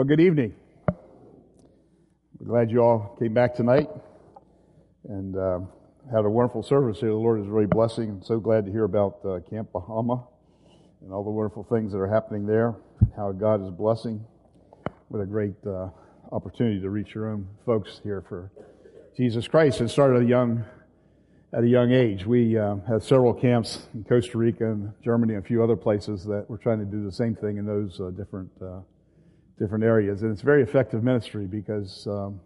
Well, good evening. We're glad you all came back tonight and uh, had a wonderful service here. The Lord is really blessing. I'm so glad to hear about uh, Camp Bahama and all the wonderful things that are happening there, how God is blessing. What a great uh, opportunity to reach your own folks here for Jesus Christ. It started at a young at a young age. We uh, have several camps in Costa Rica and Germany and a few other places that we're trying to do the same thing in those uh, different uh, different areas. And it's very effective ministry because um,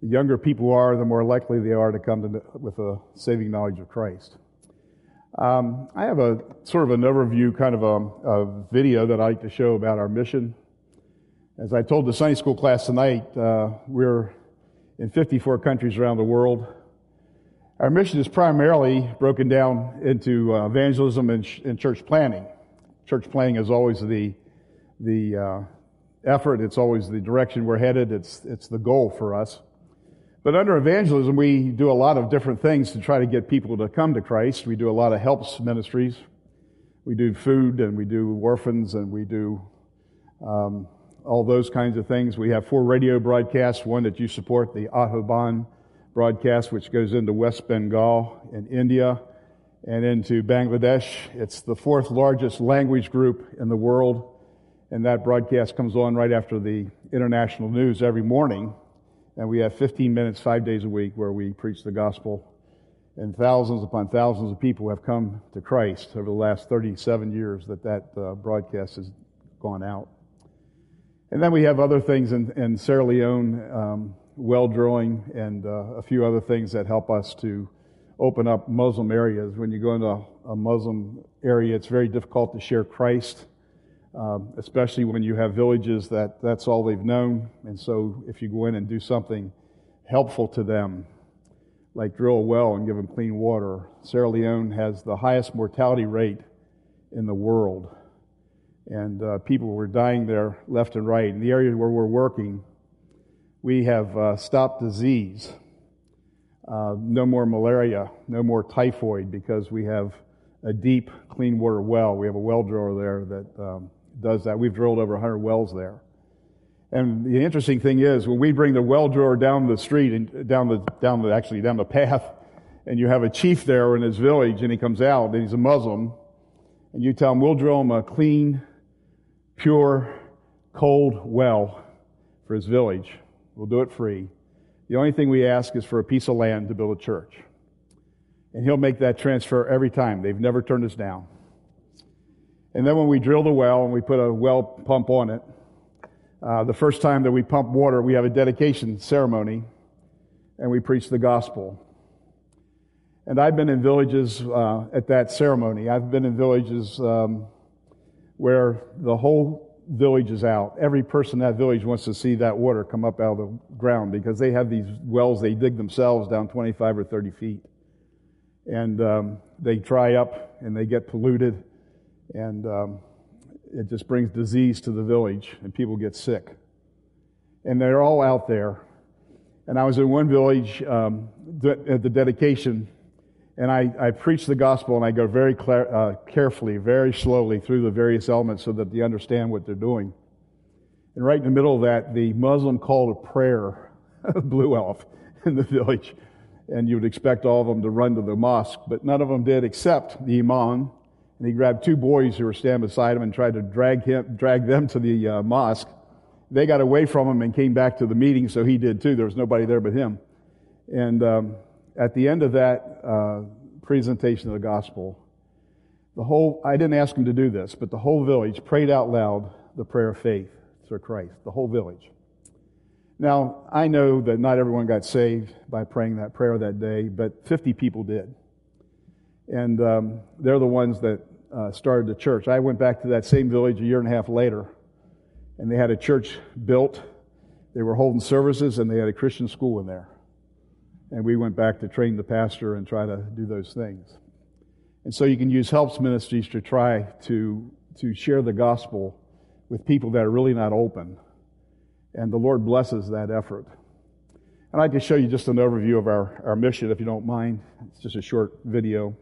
the younger people are, the more likely they are to come to, with a saving knowledge of Christ. Um, I have a sort of an overview, kind of a, a, video that I like to show about our mission. As I told the Sunday school class tonight, uh, we're in 54 countries around the world. Our mission is primarily broken down into uh, evangelism and, sh- and, church planning. Church planning is always the the uh, effort. It's always the direction we're headed. It's it's the goal for us. But under evangelism, we do a lot of different things to try to get people to come to Christ. We do a lot of helps ministries. We do food and we do orphans and we do um, all those kinds of things. We have four radio broadcasts. One that you support, the Ahoban broadcast, which goes into West Bengal in India and into Bangladesh. It's the fourth largest language group in the world, and that broadcast comes on right after the international news every morning. And we have 15 minutes, five days a week, where we preach the gospel. And thousands upon thousands of people have come to Christ over the last 37 years that that uh, broadcast has gone out. And then we have other things in, in Sierra Leone. Um, well drilling, and uh, a few other things that help us to open up Muslim areas. When you go into a Muslim area, it's very difficult to share Christ, um, especially when you have villages that that's all they've known. And so, if you go in and do something helpful to them, like drill a well and give them clean water, Sierra Leone has the highest mortality rate in the world. And uh, people were dying there left and right. In the area where we're working, we have uh, stopped disease. Uh, no more malaria, no more typhoid because we have a deep, clean water well. We have a well driller there that um, does that. We've drilled over 100 wells there. And the interesting thing is, when we bring the well driller down the street and down the down the actually down the path, and you have a chief there in his village, and he comes out and he's a Muslim, and you tell him we'll drill him a clean, pure, cold well for his village. We'll do it free. The only thing we ask is for a piece of land to build a church. And he'll make that transfer every time. They've never turned us down. And then when we drill the well and we put a well pump on it, uh, the first time that we pump water, we have a dedication ceremony and we preach the gospel. And I've been in villages uh, at that ceremony. I've been in villages um, where the whole village is out. Every person in that village wants to see that water come up out of the ground because they have these wells they dig themselves down 25 or 30 feet. And um, they dry up and they get polluted. And um, it just brings disease to the village and people get sick. And they're all out there. And I was in one village um, at the dedication and I, I preach the gospel and I go very clar- uh, carefully, very slowly through the various elements so that they understand what they're doing. And right in the middle of that, the Muslim call to prayer blew off in the village. And you would expect all of them to run to the mosque, but none of them did except the imam. And he grabbed two boys who were standing beside him and tried to drag him, drag them to the uh, mosque. They got away from him and came back to the meeting, so he did too. There was nobody there but him. And um, at the end of that uh, presentation of the gospel, the whole, I didn't ask him to do this, but the whole village prayed out loud the prayer of faith through Christ, the whole village. Now, I know that not everyone got saved by praying that prayer that day, but 50 people did. And um, they're the ones that uh, started the church. I went back to that same village a year and a half later, and they had a church built. They were holding services, and they had a Christian school in there. And we went back to train the pastor and try to do those things. And so you can use helps ministries to try to, to share the gospel with people that are really not open. And the Lord blesses that effort. And I'd like to show you just an overview of our, our mission, if you don't mind. It's just a short video.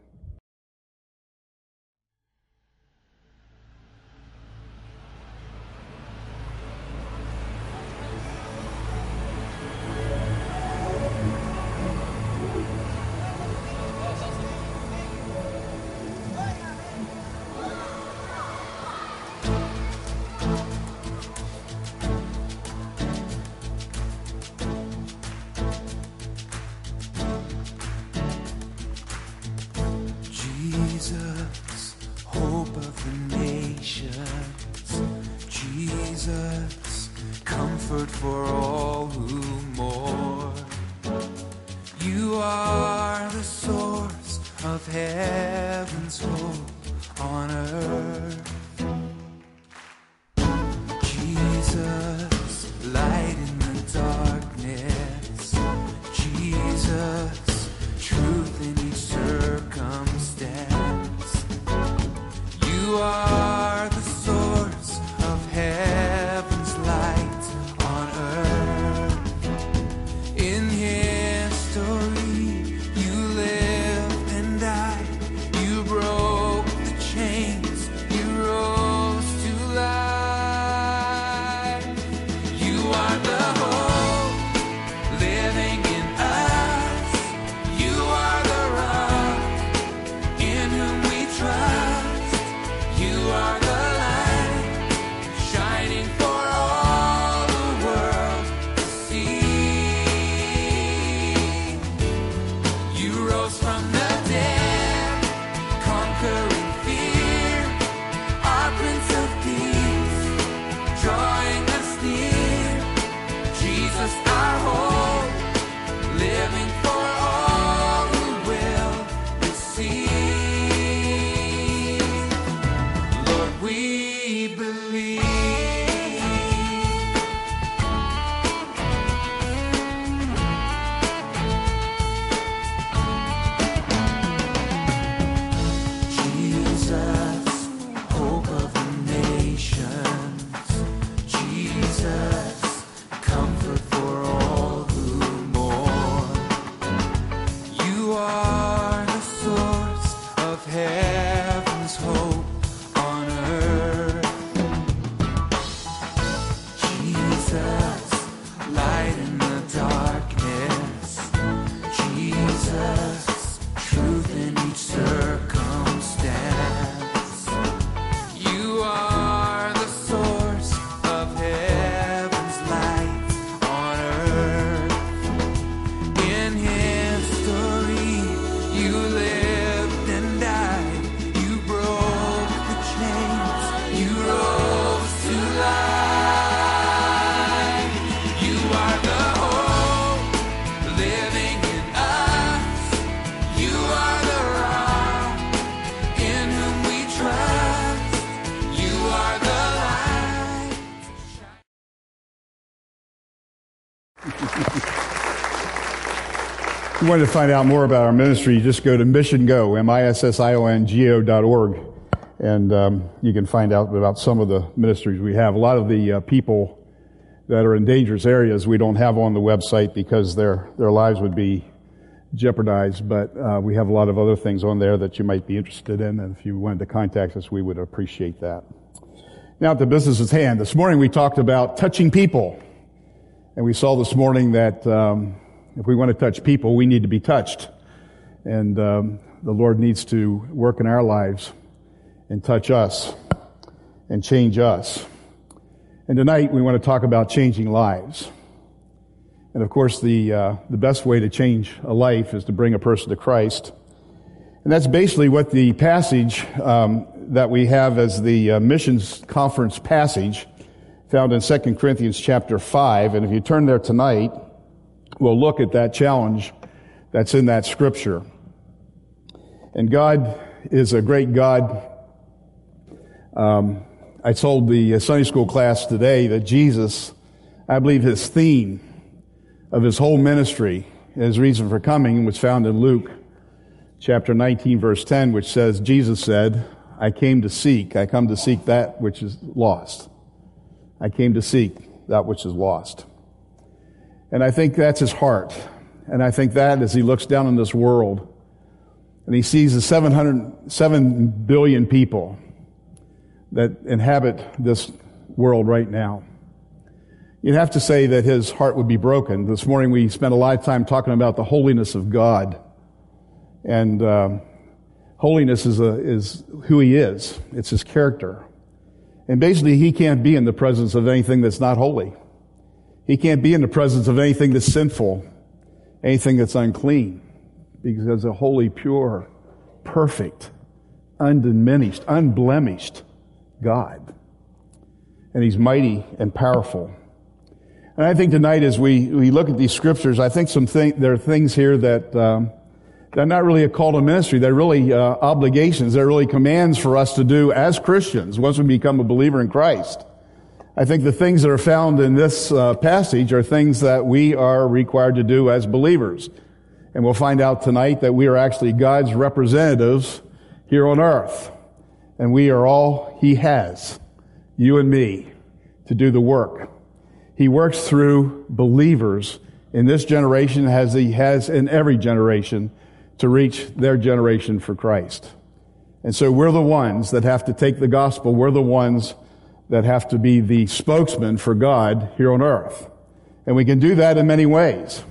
You wanted to find out more about our ministry, just go to Mission Go, dot org, and um, you can find out about some of the ministries we have. A lot of the uh, people that are in dangerous areas we don't have on the website because their their lives would be jeopardized. But uh, we have a lot of other things on there that you might be interested in, and if you wanted to contact us, we would appreciate that. Now, at the business at hand, this morning we talked about touching people, and we saw this morning that. Um, if we want to touch people, we need to be touched. And um, the Lord needs to work in our lives and touch us and change us. And tonight we want to talk about changing lives. And of course, the, uh, the best way to change a life is to bring a person to Christ. And that's basically what the passage um, that we have as the uh, missions conference passage found in 2 Corinthians chapter 5. And if you turn there tonight, we'll look at that challenge that's in that scripture. And God is a great God. Um, I told the Sunday school class today that Jesus, I believe his theme of his whole ministry, his reason for coming was found in Luke chapter 19 verse 10, which says, Jesus said, I came to seek, I come to seek that which is lost. I came to seek that which is lost. And I think that's his heart. And I think that as he looks down on this world and he sees the 707 billion people that inhabit this world right now, you'd have to say that his heart would be broken. This morning we spent a lot of time talking about the holiness of God. And um, holiness is, a, is who he is. It's his character. And basically he can't be in the presence of anything that's not holy. He can't be in the presence of anything that's sinful, anything that's unclean, because a holy, pure, perfect, undiminished, unblemished God. and He's mighty and powerful. And I think tonight, as we, we look at these scriptures, I think some thing, there are things here that um, they're not really a call to ministry. They're really uh, obligations. They're really commands for us to do as Christians once we become a believer in Christ. I think the things that are found in this uh, passage are things that we are required to do as believers. And we'll find out tonight that we are actually God's representatives here on earth. And we are all He has, you and me, to do the work. He works through believers in this generation as He has in every generation to reach their generation for Christ. And so we're the ones that have to take the gospel. We're the ones that have to be the spokesman for God here on earth. And we can do that in many ways.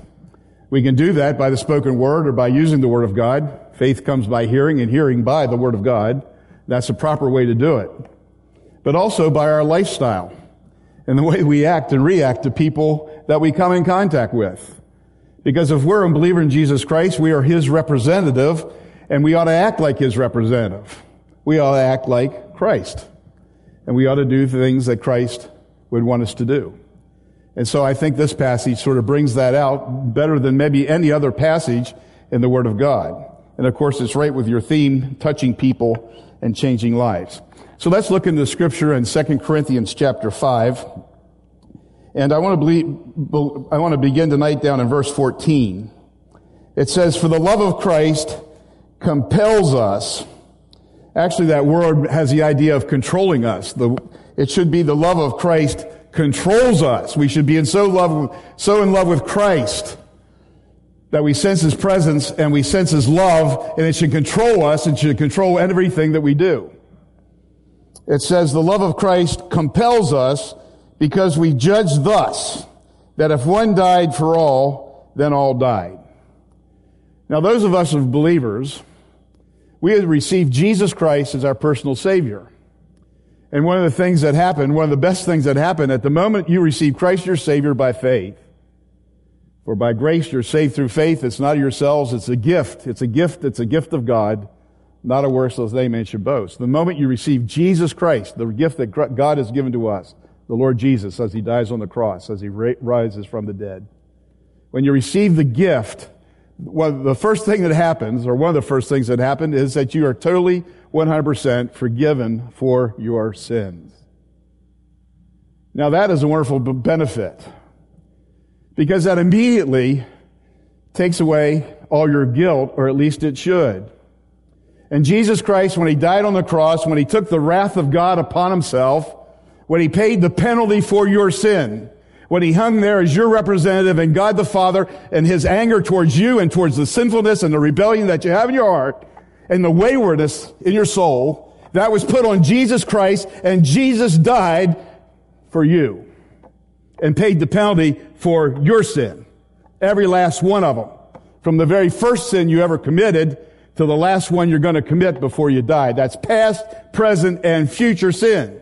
We can do that by the spoken word or by using the word of God. Faith comes by hearing and hearing by the word of God. That's the proper way to do it. But also by our lifestyle and the way we act and react to people that we come in contact with. Because if we're a believer in Jesus Christ, we are His representative and we ought to act like His representative. We ought to act like Christ and we ought to do things that Christ would want us to do. And so I think this passage sort of brings that out better than maybe any other passage in the Word of God. And of course, it's right with your theme, touching people and changing lives. So let's look into the scripture in 2 Corinthians chapter 5. And I want to I want to begin tonight down in verse 14. It says, For the love of Christ compels us Actually, that word has the idea of controlling us. The, it should be the love of Christ controls us. We should be in so love, so in love with Christ that we sense His presence and we sense His love and it should control us and should control everything that we do. It says the love of Christ compels us because we judge thus that if one died for all, then all died. Now those of us of believers, we had received Jesus Christ as our personal Savior. And one of the things that happened, one of the best things that happened at the moment you receive Christ your Savior by faith, for by grace you're saved through faith. It's not yourselves. It's a gift. It's a gift. It's a gift of God, not a works as they man should boast. The moment you receive Jesus Christ, the gift that God has given to us, the Lord Jesus, as He dies on the cross, as He rises from the dead. When you receive the gift, well, the first thing that happens, or one of the first things that happen, is that you are totally 100% forgiven for your sins. Now that is a wonderful benefit because that immediately takes away all your guilt, or at least it should. And Jesus Christ, when He died on the cross, when He took the wrath of God upon Himself, when He paid the penalty for your sin, when he hung there as your representative and God the Father and his anger towards you and towards the sinfulness and the rebellion that you have in your heart and the waywardness in your soul, that was put on Jesus Christ and Jesus died for you and paid the penalty for your sin. Every last one of them. From the very first sin you ever committed to the last one you're going to commit before you die. That's past, present, and future sin.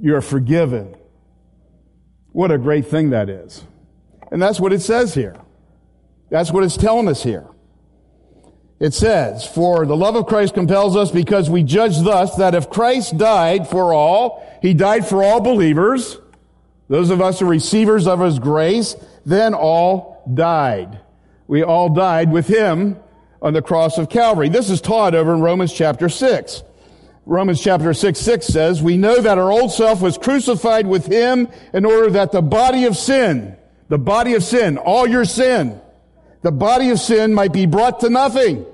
You're forgiven. What a great thing that is. And that's what it says here. That's what it's telling us here. It says, For the love of Christ compels us because we judge thus that if Christ died for all, He died for all believers, those of us who are receivers of His grace, then all died. We all died with Him on the cross of Calvary. This is taught over in Romans chapter 6. Romans chapter 6, 6 says, we know that our old self was crucified with him in order that the body of sin, the body of sin, all your sin, the body of sin might be brought to nothing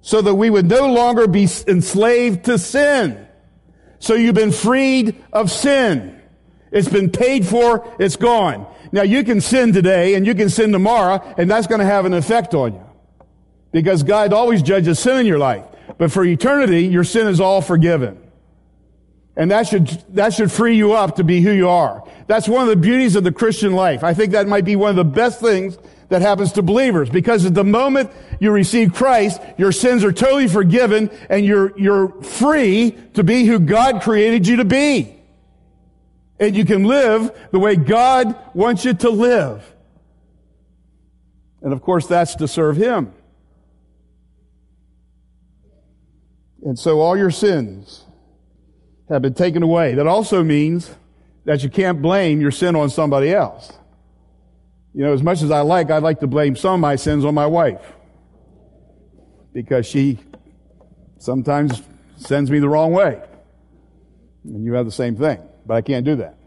so that we would no longer be enslaved to sin. So you've been freed of sin. It's been paid for. It's gone. Now you can sin today and you can sin tomorrow and that's going to have an effect on you because God always judges sin in your life. But for eternity, your sin is all forgiven. And that should, that should free you up to be who you are. That's one of the beauties of the Christian life. I think that might be one of the best things that happens to believers because at the moment you receive Christ, your sins are totally forgiven and you're, you're free to be who God created you to be. And you can live the way God wants you to live. And of course, that's to serve Him. And so all your sins have been taken away. That also means that you can't blame your sin on somebody else. You know, as much as I like, I'd like to blame some of my sins on my wife. Because she sometimes sends me the wrong way. And you have the same thing. But I can't do that.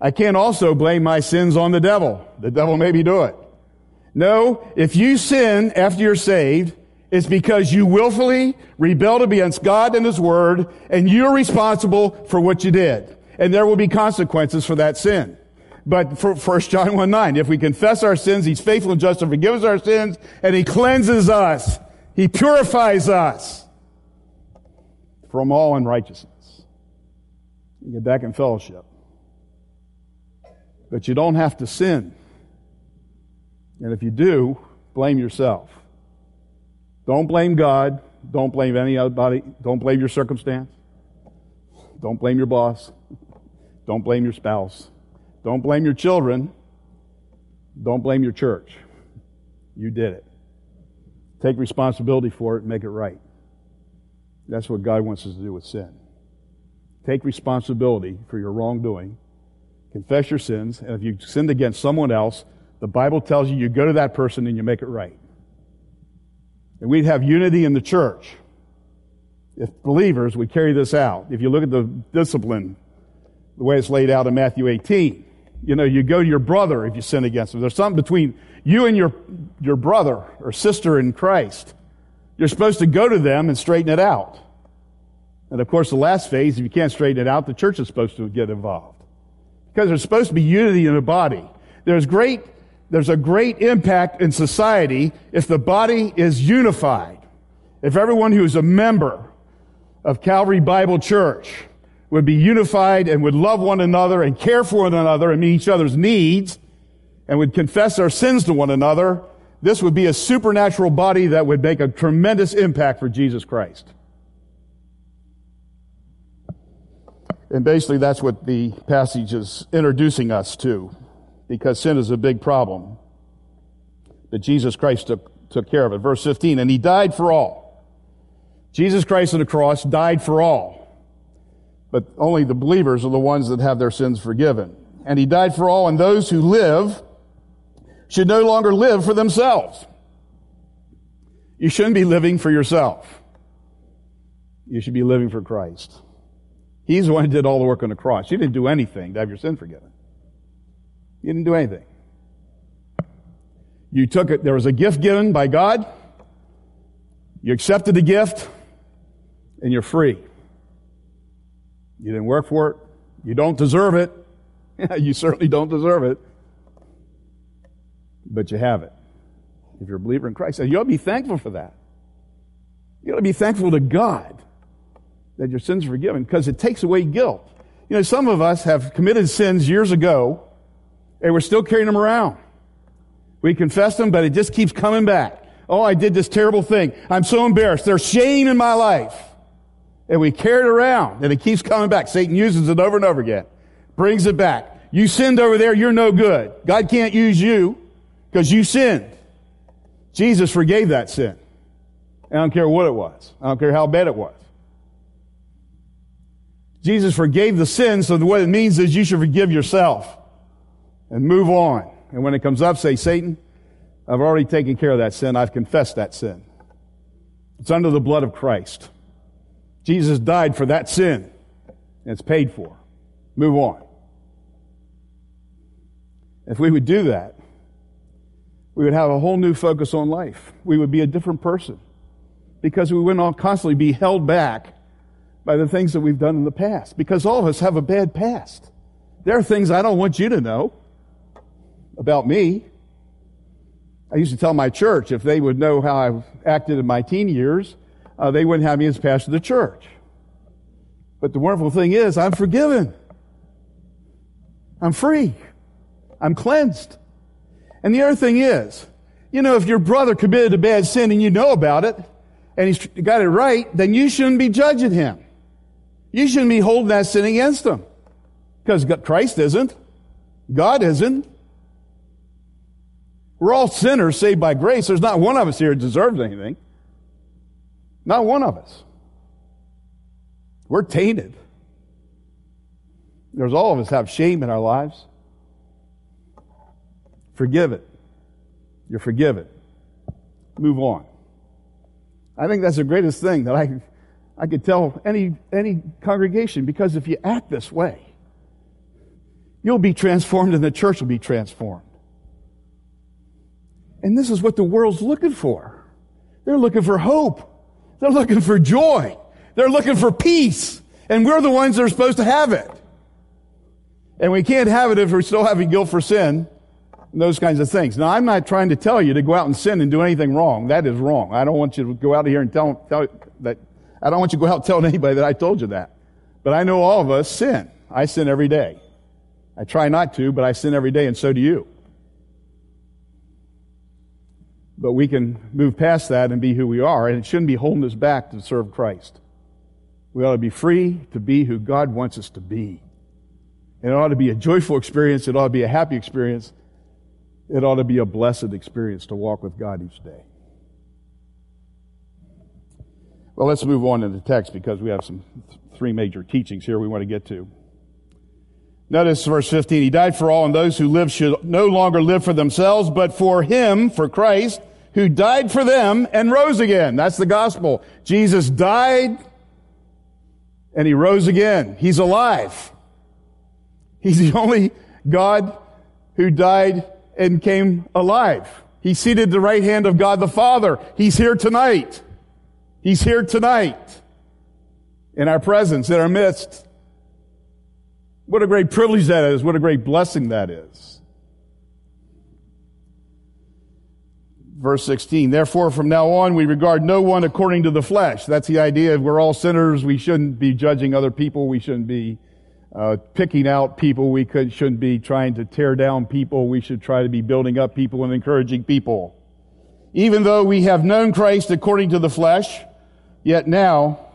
I can't also blame my sins on the devil. The devil made me do it. No, if you sin after you're saved, it's because you willfully rebelled against God and His Word, and you're responsible for what you did. And there will be consequences for that sin. But for 1 John 1 9, if we confess our sins, He's faithful and just to forgive us our sins, and He cleanses us. He purifies us from all unrighteousness. You get back in fellowship. But you don't have to sin. And if you do, blame yourself. Don't blame God. Don't blame anybody. Don't blame your circumstance. Don't blame your boss. Don't blame your spouse. Don't blame your children. Don't blame your church. You did it. Take responsibility for it and make it right. That's what God wants us to do with sin. Take responsibility for your wrongdoing. Confess your sins. And if you've sinned against someone else, the Bible tells you you go to that person and you make it right. And we'd have unity in the church. If believers would carry this out. If you look at the discipline, the way it's laid out in Matthew 18, you know, you go to your brother if you sin against him. There's something between you and your, your brother or sister in Christ. You're supposed to go to them and straighten it out. And of course, the last phase, if you can't straighten it out, the church is supposed to get involved. Because there's supposed to be unity in the body. There's great there's a great impact in society if the body is unified. If everyone who is a member of Calvary Bible Church would be unified and would love one another and care for one another and meet each other's needs and would confess our sins to one another, this would be a supernatural body that would make a tremendous impact for Jesus Christ. And basically that's what the passage is introducing us to because sin is a big problem. But Jesus Christ took, took care of it. Verse 15, and he died for all. Jesus Christ on the cross died for all. But only the believers are the ones that have their sins forgiven. And he died for all, and those who live should no longer live for themselves. You shouldn't be living for yourself. You should be living for Christ. He's the one who did all the work on the cross. You didn't do anything to have your sin forgiven. You didn't do anything. You took it, there was a gift given by God. You accepted the gift, and you're free. You didn't work for it. You don't deserve it. you certainly don't deserve it. But you have it. If you're a believer in Christ, you ought to be thankful for that. You ought to be thankful to God that your sins are forgiven because it takes away guilt. You know, some of us have committed sins years ago and we're still carrying them around. We confess them, but it just keeps coming back. Oh, I did this terrible thing. I'm so embarrassed. There's shame in my life. And we carry it around and it keeps coming back. Satan uses it over and over again. Brings it back. You sinned over there. You're no good. God can't use you because you sinned. Jesus forgave that sin. I don't care what it was. I don't care how bad it was. Jesus forgave the sin, so what it means is you should forgive yourself and move on. And when it comes up, say, Satan, I've already taken care of that sin. I've confessed that sin. It's under the blood of Christ. Jesus died for that sin. And it's paid for. Move on. If we would do that, we would have a whole new focus on life. We would be a different person because we wouldn't all constantly be held back by the things that we've done in the past because all of us have a bad past. There are things I don't want you to know about me. I used to tell my church if they would know how I acted in my teen years, uh, they wouldn't have me as pastor of the church. But the wonderful thing is, I'm forgiven. I'm free. I'm cleansed. And the other thing is, you know, if your brother committed a bad sin and you know about it, and he's got it right, then you shouldn't be judging him. You shouldn't be holding that sin against him. Because Christ isn't. God isn't. We're all sinners saved by grace. There's not one of us here that deserves anything. Not one of us. We're tainted. There's all of us have shame in our lives. Forgive it. You're forgiven. Move on. I think that's the greatest thing that I, I could tell any, any congregation because if you act this way, you'll be transformed and the church will be transformed. And this is what the world's looking for. They're looking for hope. They're looking for joy. They're looking for peace. And we're the ones that are supposed to have it. And we can't have it if we're still having guilt for sin and those kinds of things. Now, I'm not trying to tell you to go out and sin and do anything wrong. That is wrong. I don't want you to go out here and tell, tell that, I don't want you to go out telling anybody that I told you that. But I know all of us sin. I sin every day. I try not to, but I sin every day, and so do you. But we can move past that and be who we are, and it shouldn't be holding us back to serve Christ. We ought to be free to be who God wants us to be. And it ought to be a joyful experience. It ought to be a happy experience. It ought to be a blessed experience to walk with God each day. Well, let's move on to the text because we have some th- three major teachings here we want to get to. Notice verse 15. He died for all, and those who live should no longer live for themselves, but for him, for Christ, who died for them and rose again. That's the gospel. Jesus died and he rose again. He's alive. He's the only God who died and came alive. He's seated at the right hand of God the Father. He's here tonight. He's here tonight in our presence, in our midst. What a great privilege that is. What a great blessing that is. Verse 16, therefore from now on we regard no one according to the flesh. That's the idea we're all sinners. We shouldn't be judging other people. We shouldn't be uh, picking out people. We could, shouldn't be trying to tear down people. We should try to be building up people and encouraging people. Even though we have known Christ according to the flesh, yet now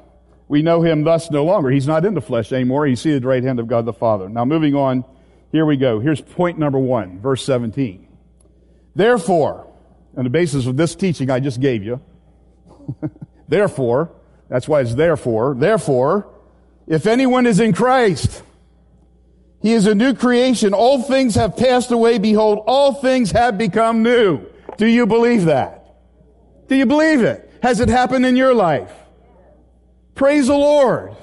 we know him thus no longer. He's not in the flesh anymore. He's seated at the right hand of God the Father. Now moving on, here we go. Here's point number one, verse 17. Therefore, on the basis of this teaching I just gave you, therefore, that's why it's therefore, therefore, if anyone is in Christ, he is a new creation. All things have passed away. Behold, all things have become new. Do you believe that? Do you believe it? Has it happened in your life? Praise the Lord.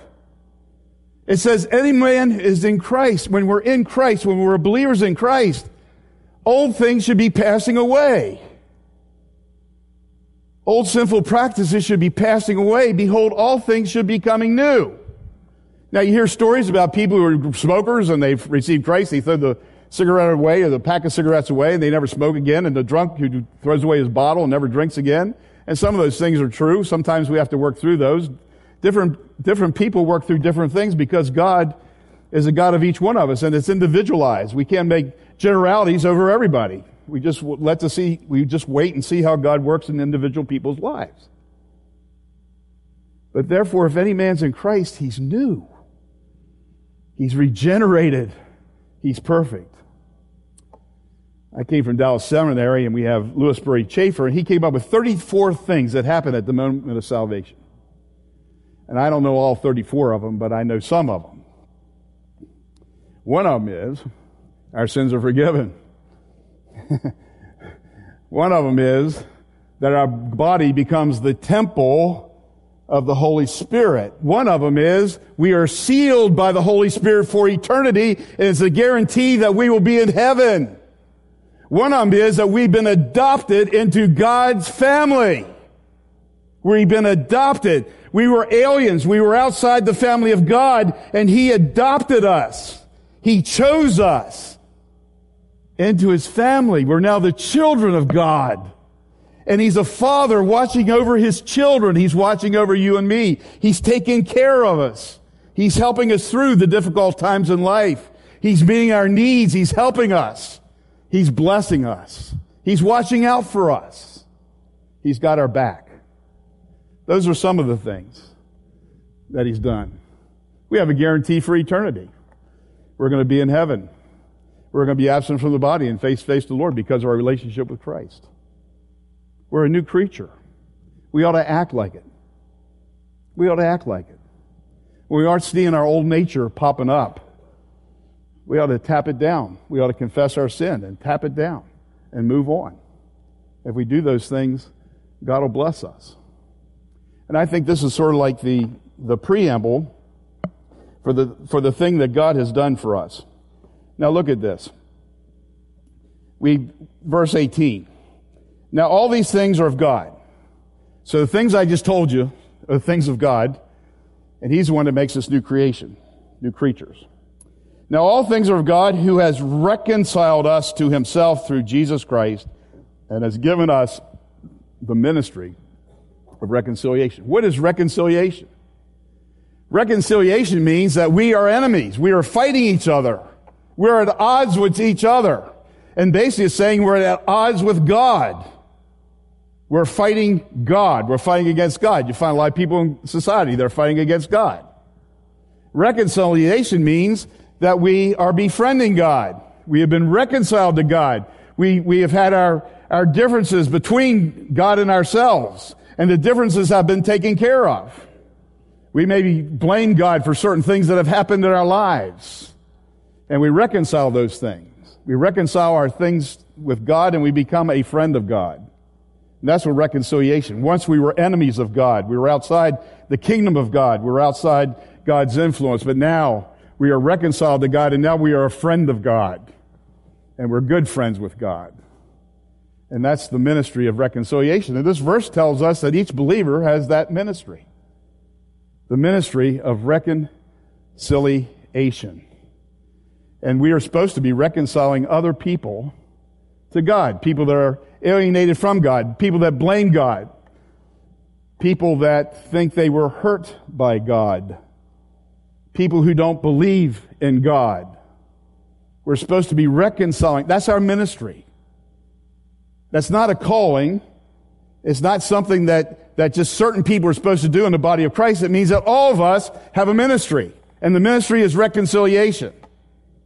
It says any man is in Christ. When we're in Christ, when we're believers in Christ, old things should be passing away. Old sinful practices should be passing away. Behold, all things should be coming new. Now you hear stories about people who are smokers and they've received Christ. They throw the cigarette away or the pack of cigarettes away and they never smoke again. And the drunk who throws away his bottle and never drinks again. And some of those things are true. Sometimes we have to work through those. Different, different people work through different things because God is a God of each one of us and it's individualized. We can't make generalities over everybody. We just let to see, we just wait and see how God works in individual people's lives. But therefore, if any man's in Christ, he's new. He's regenerated. He's perfect. I came from Dallas Seminary and we have Lewis Sperry Chafer and he came up with 34 things that happen at the moment of salvation. And I don't know all 34 of them, but I know some of them. One of them is our sins are forgiven. One of them is that our body becomes the temple of the Holy Spirit. One of them is we are sealed by the Holy Spirit for eternity, and it's a guarantee that we will be in heaven. One of them is that we've been adopted into God's family. We've been adopted. We were aliens. We were outside the family of God and He adopted us. He chose us into His family. We're now the children of God. And He's a father watching over His children. He's watching over you and me. He's taking care of us. He's helping us through the difficult times in life. He's meeting our needs. He's helping us. He's blessing us. He's watching out for us. He's got our back. Those are some of the things that he's done. We have a guarantee for eternity. We're going to be in heaven. We're going to be absent from the body and face face the Lord because of our relationship with Christ. We're a new creature. We ought to act like it. We ought to act like it. We aren't seeing our old nature popping up we ought to tap it down. We ought to confess our sin and tap it down and move on. If we do those things, God will bless us. And I think this is sort of like the, the preamble for the, for the thing that God has done for us. Now look at this. We, verse 18. Now all these things are of God. So the things I just told you are things of God, and He's the one that makes us new creation, new creatures. Now all things are of God who has reconciled us to Himself through Jesus Christ and has given us the ministry of reconciliation. What is reconciliation? Reconciliation means that we are enemies. We are fighting each other. We're at odds with each other. And basically it's saying we're at odds with God. We're fighting God. We're fighting against God. You find a lot of people in society, they're fighting against God. Reconciliation means that we are befriending God. We have been reconciled to God. We, we have had our, our differences between God and ourselves, and the differences have been taken care of. We maybe blame God for certain things that have happened in our lives, and we reconcile those things. We reconcile our things with God, and we become a friend of God. And that's what reconciliation. Once we were enemies of God. We were outside the kingdom of God. We were outside God's influence. But now we are reconciled to God, and now we are a friend of God. And we're good friends with God. And that's the ministry of reconciliation. And this verse tells us that each believer has that ministry. The ministry of reconciliation. And we are supposed to be reconciling other people to God. People that are alienated from God. People that blame God. People that think they were hurt by God. People who don't believe in God. We're supposed to be reconciling. That's our ministry. That's not a calling. It's not something that, that just certain people are supposed to do in the body of Christ. It means that all of us have a ministry. And the ministry is reconciliation.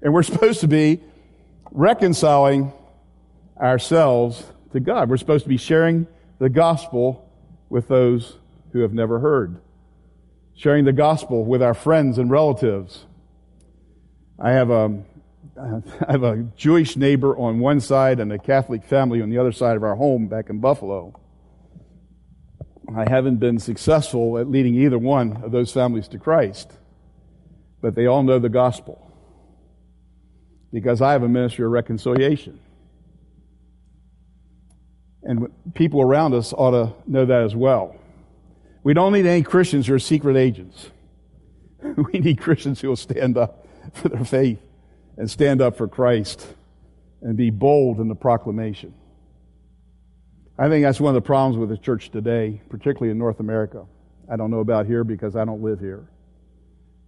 And we're supposed to be reconciling ourselves to God. We're supposed to be sharing the gospel with those who have never heard. Sharing the gospel with our friends and relatives. I have a, I have a Jewish neighbor on one side and a Catholic family on the other side of our home back in Buffalo. I haven't been successful at leading either one of those families to Christ, but they all know the gospel because I have a ministry of reconciliation. And people around us ought to know that as well. We don't need any Christians who are secret agents. We need Christians who will stand up for their faith and stand up for Christ and be bold in the proclamation. I think that's one of the problems with the church today, particularly in North America. I don't know about here because I don't live here.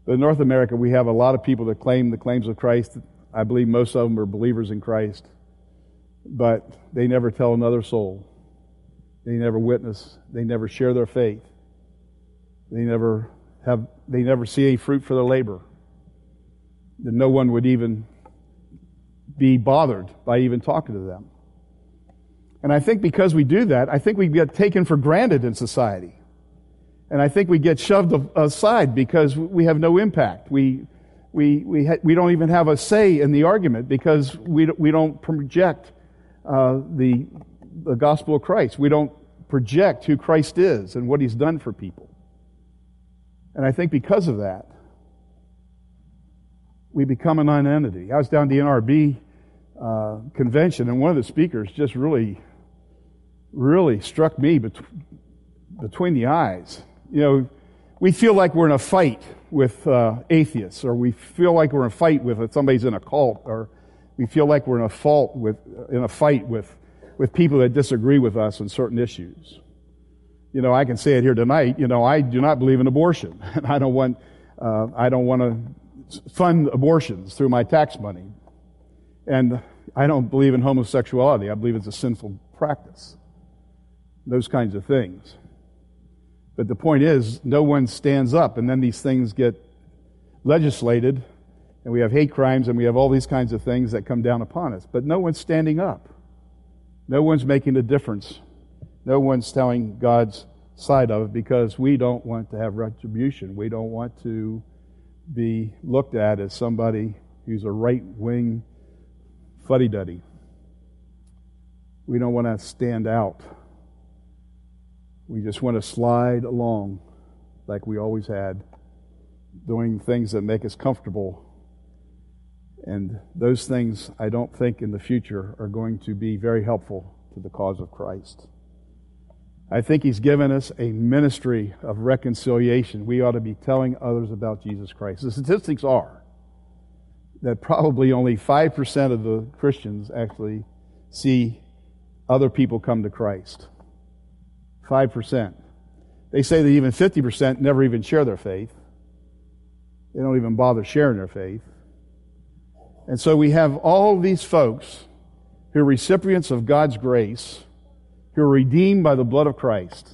But in North America, we have a lot of people that claim the claims of Christ. I believe most of them are believers in Christ, but they never tell another soul. They never witness. They never share their faith. They never have. They never see a fruit for their labor that no one would even be bothered by even talking to them. And I think because we do that, I think we get taken for granted in society. And I think we get shoved aside because we have no impact. We, we, we, ha- we don't even have a say in the argument because we, we don't project uh, the, the gospel of Christ. We don't project who Christ is and what he's done for people. And I think because of that, we become a non-entity. I was down at the NRB uh, convention, and one of the speakers just really, really struck me bet- between the eyes. You know, we feel like we're in a fight with uh, atheists, or we feel like we're in a fight with somebody's in a cult, or we feel like we're in a fault with in a fight with with people that disagree with us on certain issues. You know, I can say it here tonight. You know, I do not believe in abortion, and I don't want uh, I don't want to fund abortions through my tax money. And I don't believe in homosexuality. I believe it's a sinful practice. Those kinds of things. But the point is, no one stands up, and then these things get legislated, and we have hate crimes, and we have all these kinds of things that come down upon us. But no one's standing up. No one's making a difference. No one's telling God's side of it because we don't want to have retribution. We don't want to be looked at as somebody who's a right wing fuddy duddy. We don't want to stand out. We just want to slide along like we always had, doing things that make us comfortable. And those things, I don't think in the future are going to be very helpful to the cause of Christ. I think He's given us a ministry of reconciliation. We ought to be telling others about Jesus Christ. The statistics are that probably only 5% of the Christians actually see other people come to Christ. 5%. They say that even 50% never even share their faith. They don't even bother sharing their faith. And so we have all these folks who are recipients of God's grace, who are redeemed by the blood of Christ,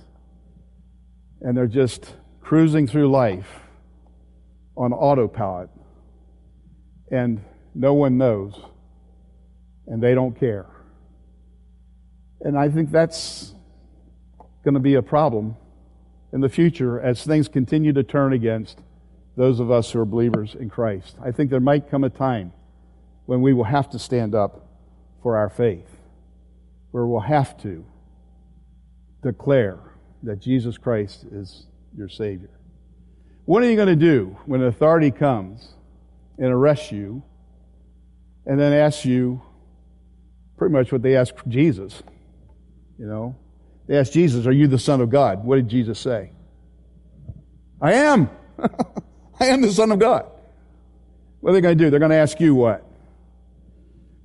and they're just cruising through life on autopilot, and no one knows, and they don't care. And I think that's going to be a problem in the future as things continue to turn against those of us who are believers in Christ. I think there might come a time when we will have to stand up for our faith, where we'll have to declare that Jesus Christ is your Savior. What are you going to do when authority comes and arrests you and then asks you pretty much what they asked Jesus? You know, they asked Jesus, Are you the Son of God? What did Jesus say? I am. I am the Son of God. What are they going to do? They're going to ask you what?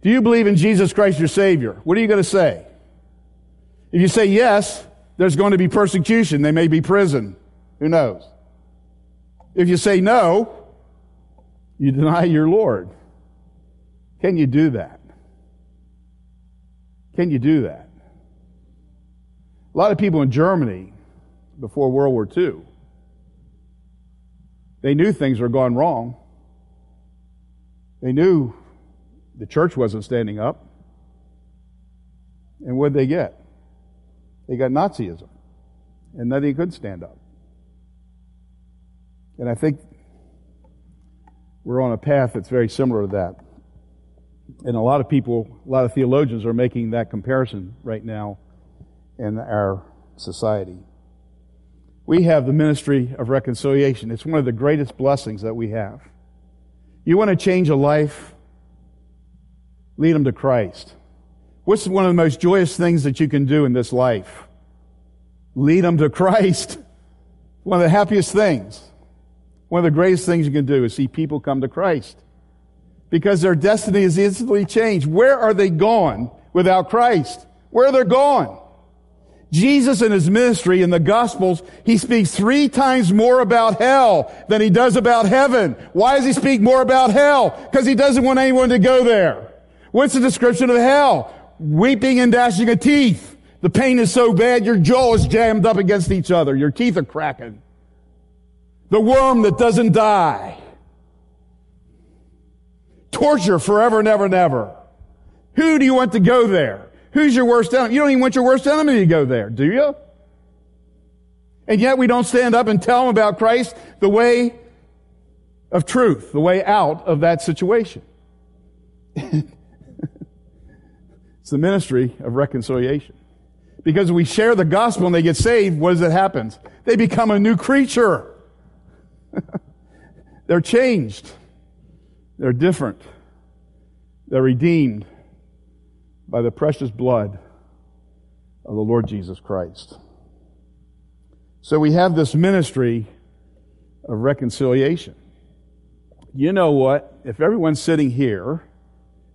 Do you believe in Jesus Christ your Savior? What are you going to say? If you say yes, there's going to be persecution. They may be prison. Who knows? If you say no, you deny your Lord. Can you do that? Can you do that? A lot of people in Germany before World War II, they knew things were going wrong. They knew the church wasn't standing up. And what did they get? They got Nazism. And nothing could stand up. And I think we're on a path that's very similar to that. And a lot of people, a lot of theologians are making that comparison right now in our society. We have the ministry of reconciliation. It's one of the greatest blessings that we have. You want to change a life? Lead them to Christ. What's one of the most joyous things that you can do in this life? Lead them to Christ. One of the happiest things. One of the greatest things you can do is see people come to Christ. Because their destiny is instantly changed. Where are they gone without Christ? Where are they gone? Jesus in his ministry in the Gospels, he speaks three times more about hell than he does about heaven. Why does he speak more about hell? Because he doesn't want anyone to go there. What's the description of hell? Weeping and dashing of teeth. The pain is so bad your jaw is jammed up against each other. Your teeth are cracking. The worm that doesn't die. Torture forever and ever and ever. Who do you want to go there? Who's your worst enemy? You don't even want your worst enemy to go there, do you? And yet we don't stand up and tell them about Christ, the way of truth, the way out of that situation. it's the ministry of reconciliation. Because we share the gospel and they get saved, what does it happen? They become a new creature. They're changed. They're different. They're redeemed by the precious blood of the Lord Jesus Christ. So we have this ministry of reconciliation. You know what? If everyone's sitting here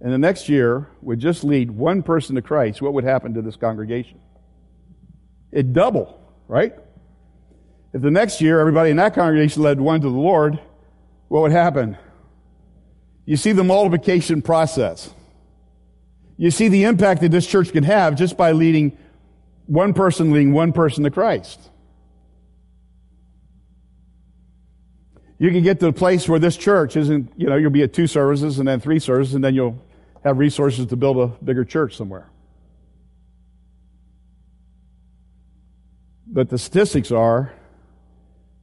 and the next year would just lead one person to Christ, what would happen to this congregation? It'd double, right? If the next year everybody in that congregation led one to the Lord, what would happen? You see the multiplication process. You see the impact that this church can have just by leading one person leading one person to Christ. You can get to a place where this church isn't, you know, you'll be at two services and then three services and then you'll have resources to build a bigger church somewhere. But the statistics are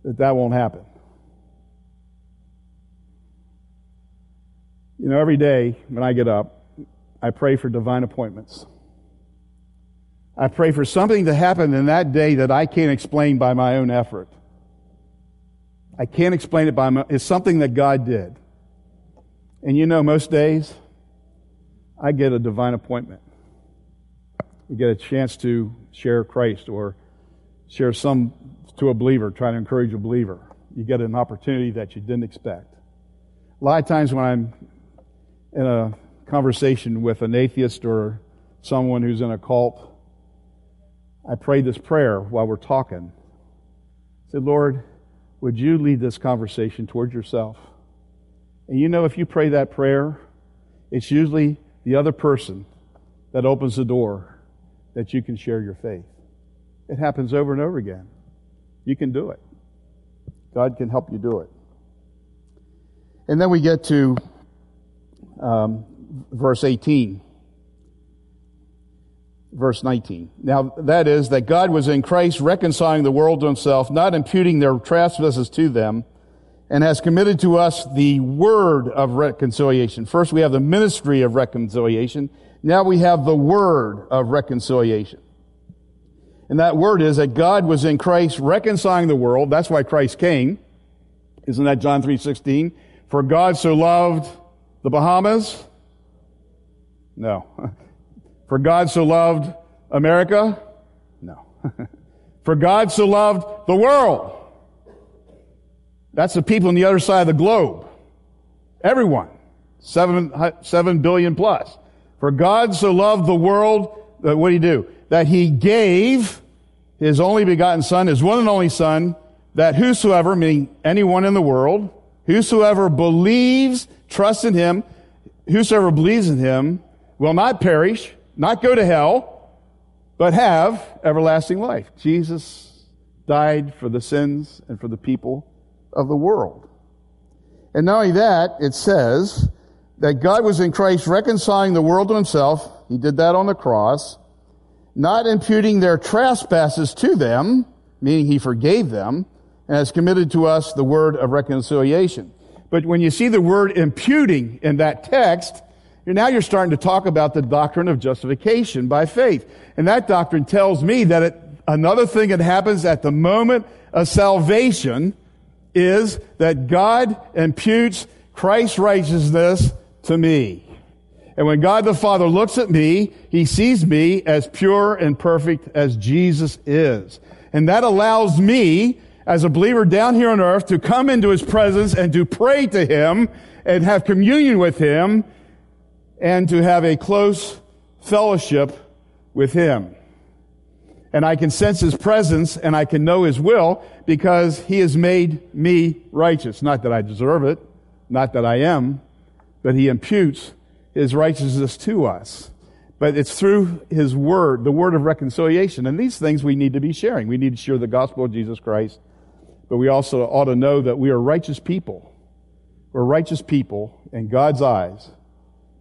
that that won't happen. You know, every day when I get up, I pray for divine appointments. I pray for something to happen in that day that I can't explain by my own effort. I can't explain it by my, it's something that God did. And you know, most days, I get a divine appointment. You get a chance to share Christ or share some to a believer, try to encourage a believer. You get an opportunity that you didn't expect. A lot of times when I'm in a conversation with an atheist or someone who's in a cult, I pray this prayer while we're talking. I say, Lord, would you lead this conversation towards yourself? And you know, if you pray that prayer, it's usually the other person that opens the door that you can share your faith. It happens over and over again. You can do it. God can help you do it. And then we get to um, verse 18 verse 19. Now, that is that God was in Christ reconciling the world to himself, not imputing their trespasses to them, and has committed to us the word of reconciliation. First, we have the ministry of reconciliation. Now we have the word of reconciliation. And that word is that God was in Christ reconciling the world. That's why Christ came. Isn't that John 3.16? For God so loved the Bahamas? No. For God so loved America? No. For God so loved the world. That's the people on the other side of the globe. Everyone. Seven, seven billion plus. For God so loved the world, that what did he do? That he gave his only begotten son, his one and only son, that whosoever, meaning anyone in the world, whosoever believes, trusts in him, whosoever believes in him, will not perish, not go to hell, but have everlasting life. Jesus died for the sins and for the people of the world. And not only that, it says that God was in Christ reconciling the world to himself. He did that on the cross, not imputing their trespasses to them, meaning he forgave them, and has committed to us the word of reconciliation. But when you see the word imputing in that text, now you're starting to talk about the doctrine of justification by faith. And that doctrine tells me that it, another thing that happens at the moment of salvation is that God imputes Christ's righteousness to me. And when God the Father looks at me, He sees me as pure and perfect as Jesus is. And that allows me, as a believer down here on earth, to come into His presence and to pray to Him and have communion with Him and to have a close fellowship with Him. And I can sense His presence and I can know His will because He has made me righteous. Not that I deserve it, not that I am, but He imputes His righteousness to us. But it's through His Word, the Word of reconciliation. And these things we need to be sharing. We need to share the gospel of Jesus Christ. But we also ought to know that we are righteous people. We're righteous people in God's eyes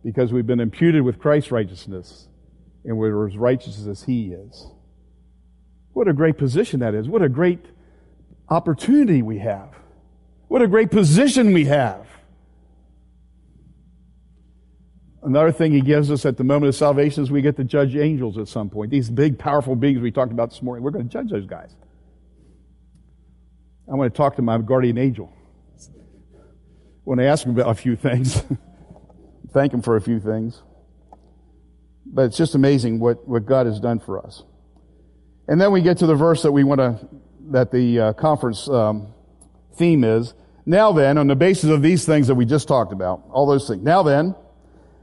because we've been imputed with Christ's righteousness and we're as righteous as He is. What a great position that is. What a great opportunity we have. What a great position we have. Another thing he gives us at the moment of salvation is we get to judge angels at some point. These big, powerful beings we talked about this morning, we're going to judge those guys. I want to talk to my guardian angel. I ask him about a few things. thank Him for a few things. But it's just amazing what, what God has done for us. And then we get to the verse that we want to, that the uh, conference um, theme is. Now then, on the basis of these things that we just talked about, all those things. Now then,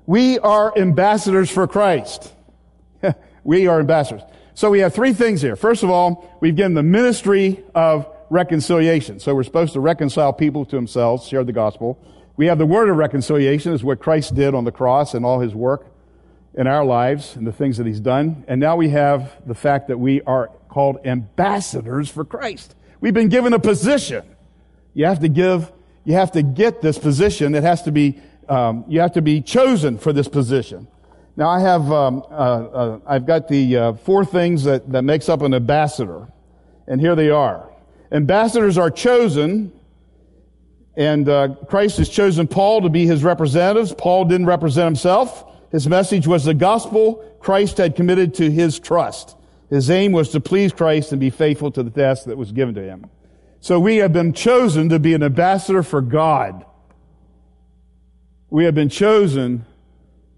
we are ambassadors for Christ. we are ambassadors. So we have three things here. First of all, we've given the ministry of reconciliation. So we're supposed to reconcile people to themselves, share the gospel. We have the word of reconciliation, is what Christ did on the cross and all his work in our lives and the things that he's done. And now we have the fact that we are called ambassadors for Christ. We've been given a position. You have to give, you have to get this position. It has to be, um, you have to be chosen for this position. Now I have, um, uh, uh, I've got the uh, four things that, that makes up an ambassador. And here they are. Ambassadors are chosen And uh, Christ has chosen Paul to be his representatives. Paul didn't represent himself. His message was the gospel Christ had committed to his trust. His aim was to please Christ and be faithful to the task that was given to him. So we have been chosen to be an ambassador for God. We have been chosen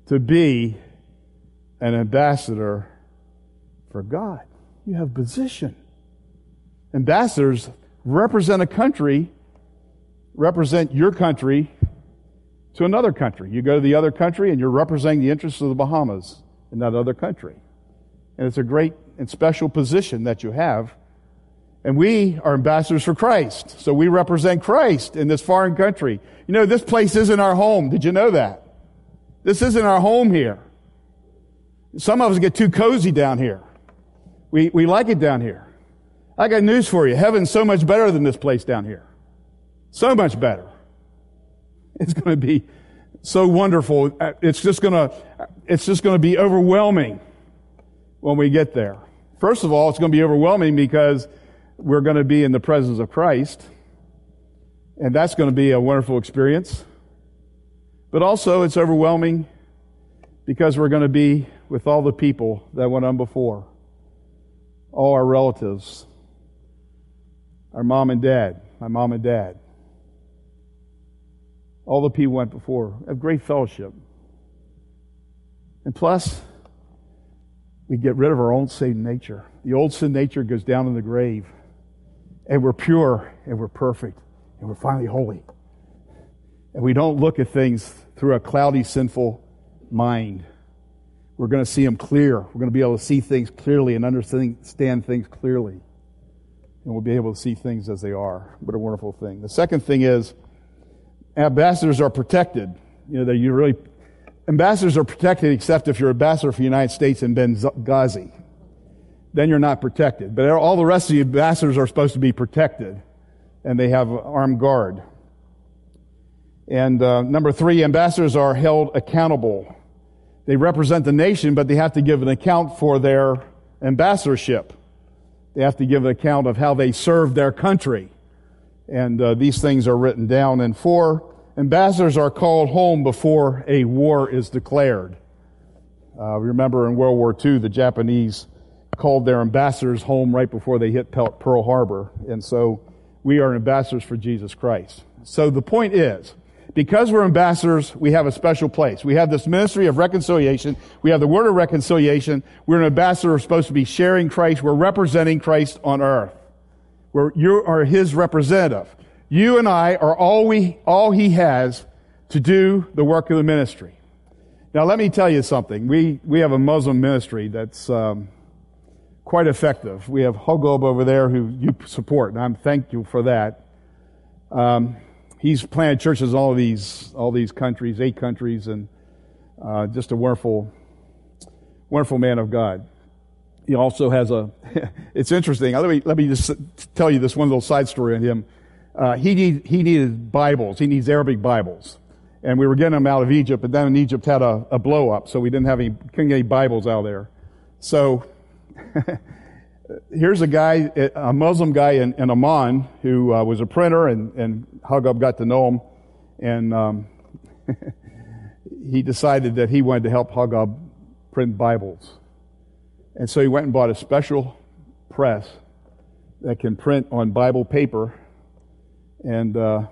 to be an ambassador for God. You have position. Ambassadors represent a country, represent your country to another country. You go to the other country and you're representing the interests of the Bahamas in that other country. And it's a great and special position that you have. And we are ambassadors for Christ. So we represent Christ in this foreign country. You know, this place isn't our home. Did you know that? This isn't our home here. Some of us get too cozy down here. We, we like it down here. I got news for you. Heaven's so much better than this place down here. So much better. It's going to be so wonderful. It's just going to, it's just going to be overwhelming when we get there. First of all, it's going to be overwhelming because we're going to be in the presence of Christ. And that's going to be a wonderful experience. But also, it's overwhelming because we're going to be with all the people that went on before, all our relatives, our mom and dad, my mom and dad, all the people went before, have great fellowship. And plus, we get rid of our own sin nature. The old sin nature goes down in the grave, and we're pure, and we're perfect, and we're finally holy. And we don't look at things through a cloudy, sinful mind. We're going to see them clear. We're going to be able to see things clearly and understand things clearly. And we'll be able to see things as they are. What a wonderful thing. The second thing is, ambassadors are protected. You know, that you really, ambassadors are protected except if you're ambassador for the United States in Benghazi. Then you're not protected. But all the rest of the ambassadors are supposed to be protected. And they have armed guard. And uh, number three, ambassadors are held accountable. They represent the nation, but they have to give an account for their ambassadorship. They have to give an account of how they served their country. And uh, these things are written down. And four, ambassadors are called home before a war is declared. Uh, remember in World War II, the Japanese called their ambassadors home right before they hit Pearl Harbor. And so we are ambassadors for Jesus Christ. So the point is, because we're ambassadors, we have a special place. We have this ministry of reconciliation. We have the word of reconciliation. We're an ambassador. Supposed to be sharing Christ. We're representing Christ on earth. We're, you are his representative. You and I are all we, all he has to do the work of the ministry. Now let me tell you something. We, we have a Muslim ministry that's, um, quite effective. We have Hogub over there who you support, and I'm thankful for that. Um, he's planted churches all these all these countries, eight countries, and uh, just a wonderful, wonderful man of God. He also has a. it's interesting. Let me let me just tell you this one little side story on him. Uh, he need, he needed Bibles. He needs Arabic Bibles, and we were getting them out of Egypt. But then Egypt had a, a blow up, so we didn't have any couldn't get any Bibles out there. So here's a guy, a Muslim guy in, in Amman who uh, was a printer, and, and Hagab got to know him, and um, he decided that he wanted to help Hagab print Bibles. And so he went and bought a special press that can print on Bible paper, and uh,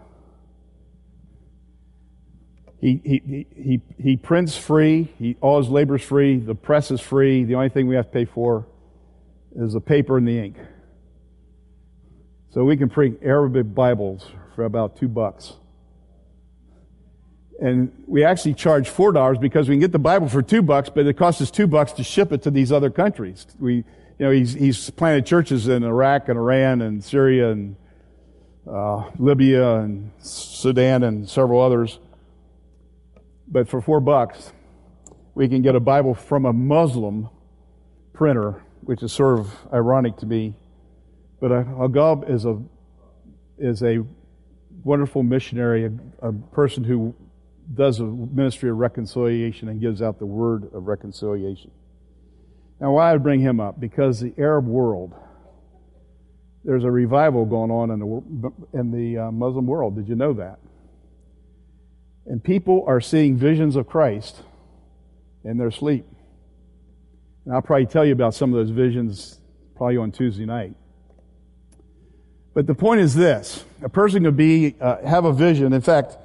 he, he, he, he prints free. He, all his labor's free. The press is free. The only thing we have to pay for is the paper and the ink. So we can print Arabic Bibles for about two bucks. And we actually charge four dollars because we can get the Bible for two bucks, but it costs us two bucks to ship it to these other countries. We, you know, he's, he's planted churches in Iraq and Iran and Syria and uh, Libya and Sudan and several others. But for four bucks, we can get a Bible from a Muslim printer which is sort of ironic to me. But Agab is a is a wonderful missionary, a, a person who does a ministry of reconciliation and gives out the word of reconciliation. Now, why I bring him up? Because the Arab world there's a revival going on in the, in the uh, Muslim world. Did you know that? And people are seeing visions of Christ in their sleep. And I'll probably tell you about some of those visions probably on Tuesday night. But the point is this a person could be, uh, have a vision. In fact,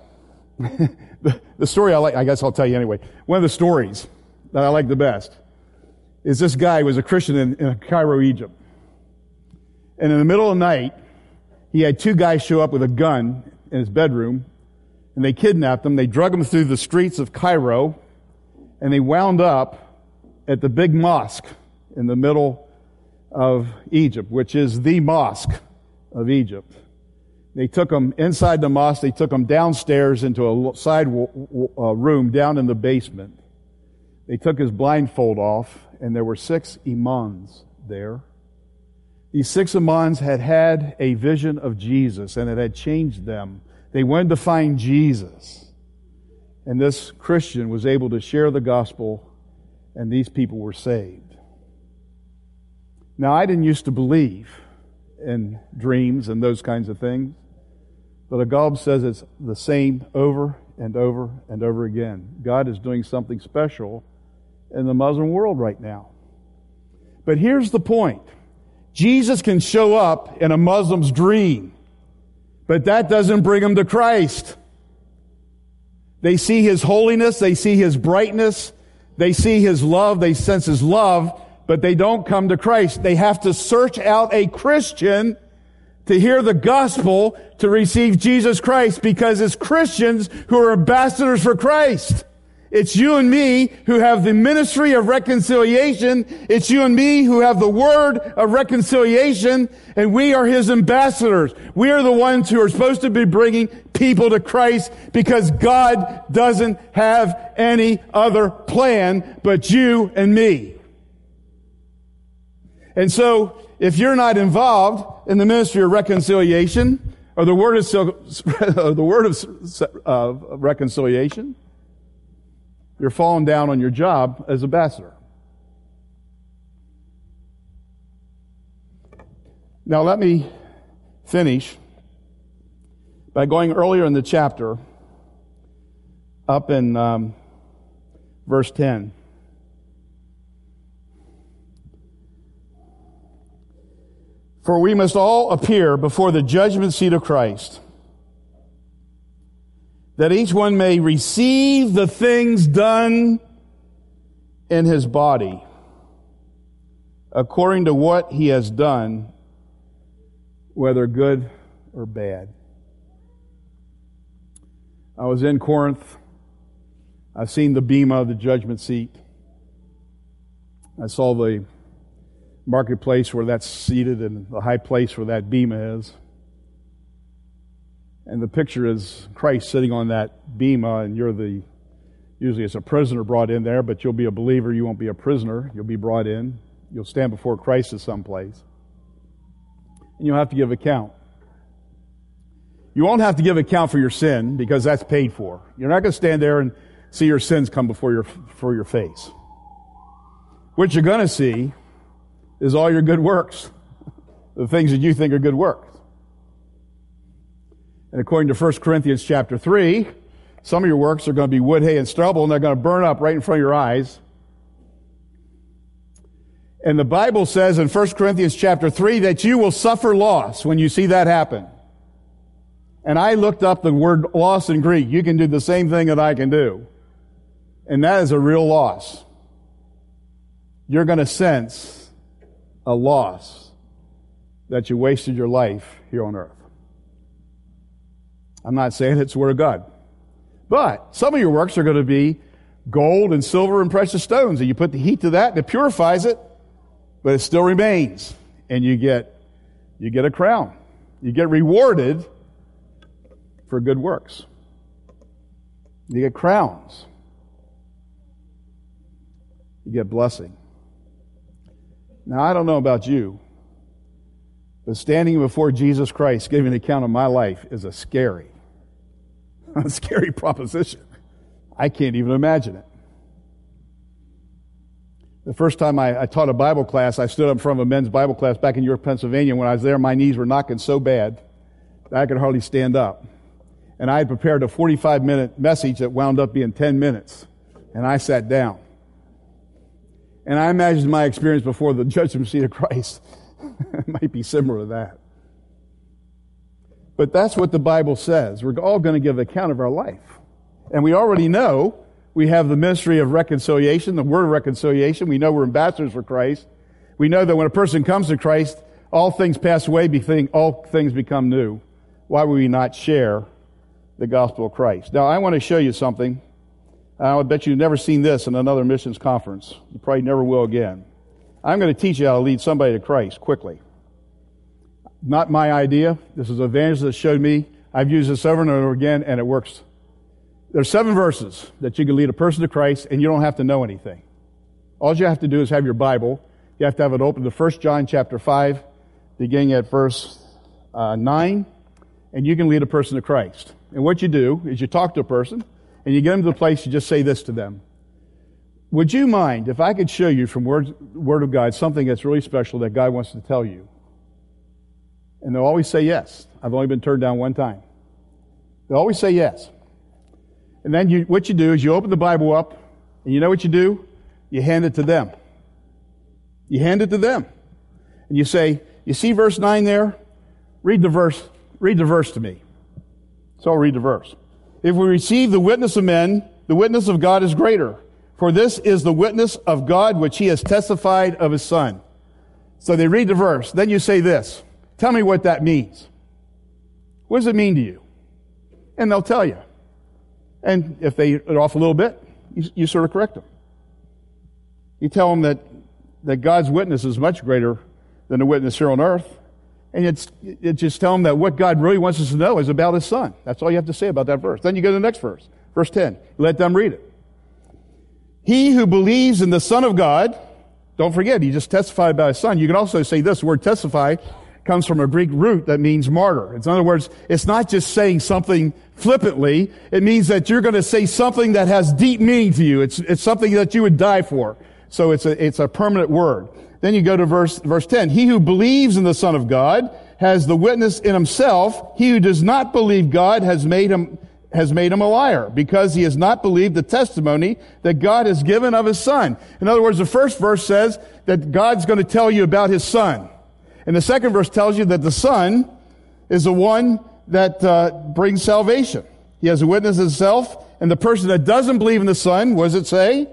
the, the story I like, I guess I'll tell you anyway. One of the stories that I like the best is this guy was a Christian in, in Cairo, Egypt. And in the middle of the night, he had two guys show up with a gun in his bedroom, and they kidnapped him. They drug him through the streets of Cairo, and they wound up at the big mosque in the middle of Egypt, which is the mosque of Egypt. They took him inside the mosque. They took him downstairs into a side uh, room down in the basement. They took his blindfold off, and there were six imams there. These six imams had had a vision of Jesus, and it had changed them. They wanted to find Jesus. And this Christian was able to share the gospel, and these people were saved. Now, I didn't used to believe in dreams and those kinds of things. But Agab says it's the same over and over and over again. God is doing something special in the Muslim world right now. But here's the point. Jesus can show up in a Muslim's dream, but that doesn't bring them to Christ. They see His holiness, they see His brightness, they see His love, they sense His love, but they don't come to Christ. They have to search out a Christian to hear the gospel to receive Jesus Christ because it's Christians who are ambassadors for Christ. It's you and me who have the ministry of reconciliation. It's you and me who have the word of reconciliation and we are his ambassadors. We are the ones who are supposed to be bringing people to Christ because God doesn't have any other plan but you and me. And so if you're not involved in the ministry of reconciliation or the word of, the word of uh, reconciliation, you're falling down on your job as ambassador. Now, let me finish by going earlier in the chapter, up in um, verse 10. For we must all appear before the judgment seat of Christ, that each one may receive the things done in his body according to what he has done, whether good or bad. I was in Corinth. I've seen the bema of the judgment seat. I saw the marketplace where that's seated and the high place where that bema is. And the picture is Christ sitting on that bema, uh, and you're the, usually it's a prisoner brought in there, but you'll be a believer. You won't be a prisoner. You'll be brought in. You'll stand before Christ at some place. And you'll have to give account. You won't have to give account for your sin because that's paid for. You're not going to stand there and see your sins come before your, before your face. What you're going to see is all your good works, the things that you think are good works. And according to 1 Corinthians chapter 3, some of your works are going to be wood, hay, and stubble, and they're going to burn up right in front of your eyes. And the Bible says in 1 Corinthians chapter 3 that you will suffer loss when you see that happen. And I looked up the word loss in Greek. You can do the same thing that I can do. And that is a real loss. You're going to sense a loss that you wasted your life here on earth. I'm not saying it's the Word of God. But some of your works are going to be gold and silver and precious stones, and you put the heat to that and it purifies it, but it still remains. And you get, you get a crown. You get rewarded for good works. You get crowns. You get blessing. Now, I don't know about you, but standing before Jesus Christ giving an account of my life is a scary, a scary proposition. I can't even imagine it. The first time I, I, taught a Bible class, I stood up in front of a men's Bible class back in York, Pennsylvania. When I was there, my knees were knocking so bad that I could hardly stand up. And I had prepared a 45 minute message that wound up being 10 minutes. And I sat down. And I imagine my experience before the judgment seat of Christ. might be similar to that. But that's what the Bible says. We're all going to give account of our life. And we already know we have the ministry of reconciliation, the word of reconciliation. We know we're ambassadors for Christ. We know that when a person comes to Christ, all things pass away, all things become new. Why would we not share the gospel of Christ? Now, I want to show you something. I would bet you've never seen this in another missions conference. You probably never will again. I'm going to teach you how to lead somebody to Christ quickly. Not my idea. This is an evangelist that showed me. I've used this over and over again, and it works there's seven verses that you can lead a person to Christ, and you don't have to know anything. All you have to do is have your Bible. You have to have it open to 1 John chapter 5, beginning at verse uh, 9, and you can lead a person to Christ. And what you do is you talk to a person, and you get them to the place, you just say this to them. Would you mind if I could show you from Word, Word of God something that's really special that God wants to tell you? And they'll always say yes. I've only been turned down one time. They'll always say yes. And then you, what you do is you open the Bible up, and you know what you do? You hand it to them. You hand it to them. And you say, you see verse 9 there? Read the verse, read the verse to me. So I'll read the verse. If we receive the witness of men, the witness of God is greater. For this is the witness of God which he has testified of his son. So they read the verse. Then you say this. Tell me what that means. What does it mean to you? And they'll tell you. And if they are off a little bit, you, you sort of correct them. You tell them that, that God's witness is much greater than the witness here on earth. And it's, it just tell them that what God really wants us to know is about His Son. That's all you have to say about that verse. Then you go to the next verse, verse 10. Let them read it. He who believes in the Son of God, don't forget, he just testified about His Son. You can also say this word testify comes from a Greek root that means martyr. In other words, it's not just saying something flippantly. It means that you're going to say something that has deep meaning to you. It's, it's something that you would die for. So it's a, it's a permanent word. Then you go to verse, verse 10. He who believes in the Son of God has the witness in himself. He who does not believe God has made him, has made him a liar because he has not believed the testimony that God has given of his son. In other words, the first verse says that God's going to tell you about his son. And the second verse tells you that the son is the one that uh, brings salvation. He has a witness in himself, and the person that doesn't believe in the Son, what does it say?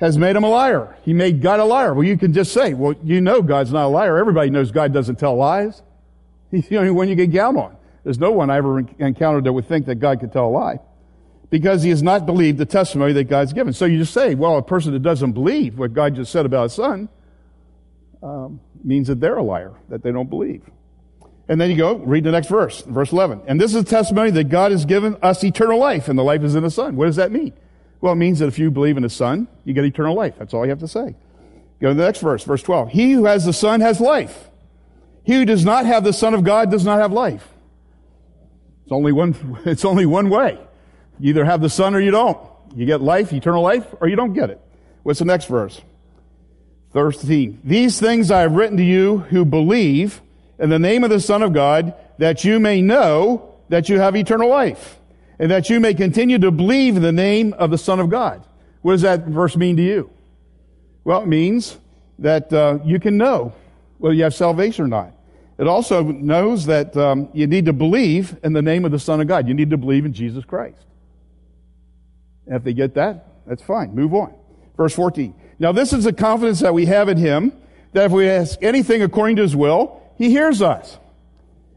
Has made him a liar. He made God a liar. Well, you can just say, well, you know God's not a liar. Everybody knows God doesn't tell lies. He's the only one you can count on. There's no one I ever encountered that would think that God could tell a lie. Because he has not believed the testimony that God's given. So you just say, well, a person that doesn't believe what God just said about his son um, means that they're a liar, that they don't believe. And then you go, read the next verse, verse 11. And this is a testimony that God has given us eternal life, and the life is in the Son. What does that mean? Well, it means that if you believe in the Son, you get eternal life. That's all you have to say. Go to the next verse, verse 12. He who has the Son has life. He who does not have the Son of God does not have life. It's only one, it's only one way. You either have the Son or you don't. You get life, eternal life, or you don't get it. What's the next verse? 13. These things I have written to you who believe in the name of the Son of God, that you may know that you have eternal life, and that you may continue to believe in the name of the Son of God. What does that verse mean to you? Well, it means that uh, you can know whether you have salvation or not. It also knows that um, you need to believe in the name of the Son of God. You need to believe in Jesus Christ. And if they get that, that's fine. Move on. Verse 14. Now, this is the confidence that we have in Him, that if we ask anything according to His will, he hears us.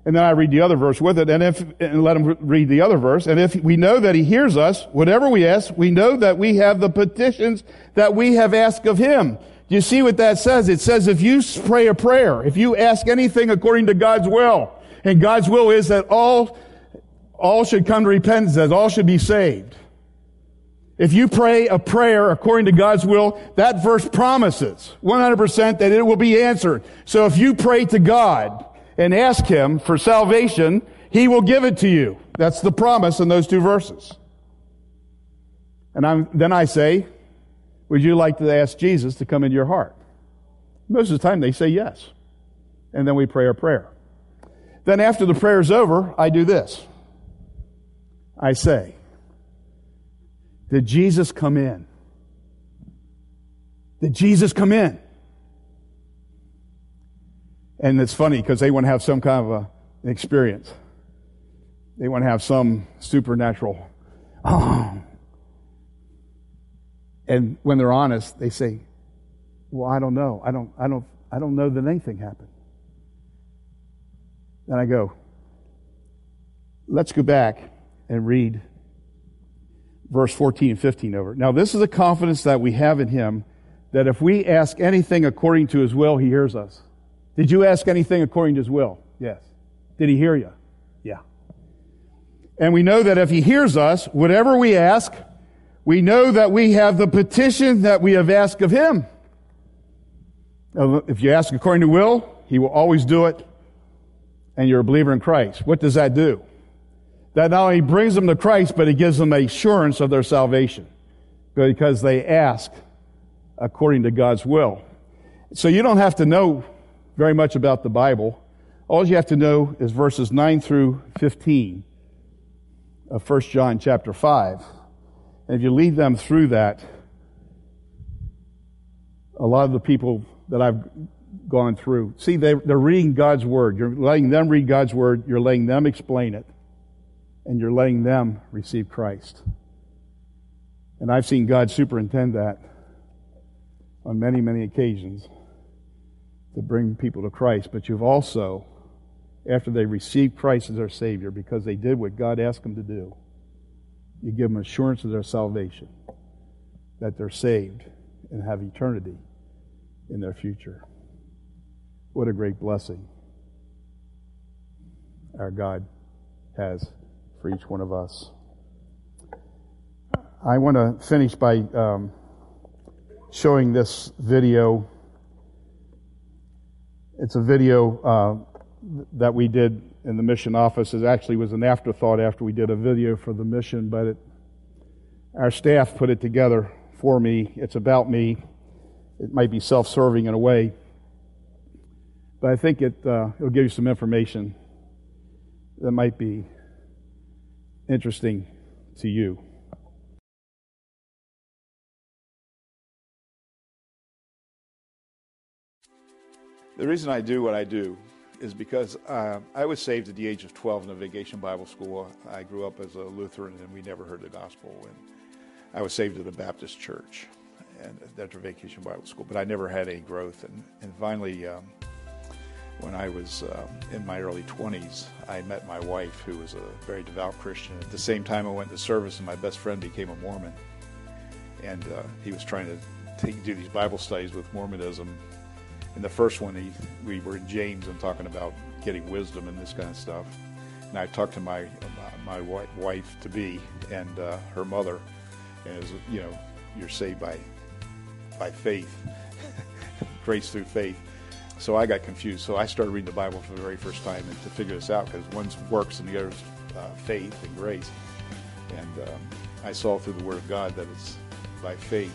And then I read the other verse with it, and if and let him read the other verse. And if we know that he hears us, whatever we ask, we know that we have the petitions that we have asked of him. Do you see what that says? It says if you pray a prayer, if you ask anything according to God's will, and God's will is that all all should come to repentance, that all should be saved. If you pray a prayer according to God's will, that verse promises 100% that it will be answered. So if you pray to God and ask Him for salvation, He will give it to you. That's the promise in those two verses. And I'm, then I say, Would you like to ask Jesus to come into your heart? Most of the time they say yes. And then we pray our prayer. Then after the prayer is over, I do this. I say, Did Jesus come in? Did Jesus come in? And it's funny because they want to have some kind of a, an experience. They want to have some supernatural. Oh. And when they're honest, they say, "Well, I don't know. I don't. I don't. I don't know that anything happened." Then I go, "Let's go back and read verse 14 and 15 over. Now, this is a confidence that we have in Him that if we ask anything according to His will, He hears us." Did you ask anything according to his will? Yes. Did he hear you? Yeah. And we know that if he hears us, whatever we ask, we know that we have the petition that we have asked of him. If you ask according to will, he will always do it, and you're a believer in Christ. What does that do? That not only brings them to Christ, but it gives them assurance of their salvation because they ask according to God's will. So you don't have to know very much about the Bible. All you have to know is verses 9 through 15 of 1 John chapter 5. And if you lead them through that, a lot of the people that I've gone through, see, they, they're reading God's Word. You're letting them read God's Word, you're letting them explain it, and you're letting them receive Christ. And I've seen God superintend that on many, many occasions to bring people to Christ, but you've also, after they receive Christ as their Savior, because they did what God asked them to do, you give them assurance of their salvation, that they're saved and have eternity in their future. What a great blessing our God has for each one of us. I want to finish by um, showing this video it's a video uh, that we did in the mission office. It actually was an afterthought after we did a video for the mission, but it, our staff put it together for me. It's about me. It might be self-serving in a way, but I think it uh, it'll give you some information that might be interesting to you. The reason I do what I do is because uh, I was saved at the age of 12 in a vacation Bible school. I grew up as a Lutheran and we never heard the gospel. And I was saved at a Baptist church and after vacation Bible school, but I never had any growth. And, and finally, um, when I was um, in my early 20s, I met my wife, who was a very devout Christian. At the same time, I went to service, and my best friend became a Mormon. And uh, he was trying to take, do these Bible studies with Mormonism in the first one, he, we were in James and talking about getting wisdom and this kind of stuff. And I talked to my my wife to be and uh, her mother, as you know, you're saved by by faith, grace through faith. So I got confused. So I started reading the Bible for the very first time and to figure this out because one's works and the other's uh, faith and grace. And um, I saw through the Word of God that it's by faith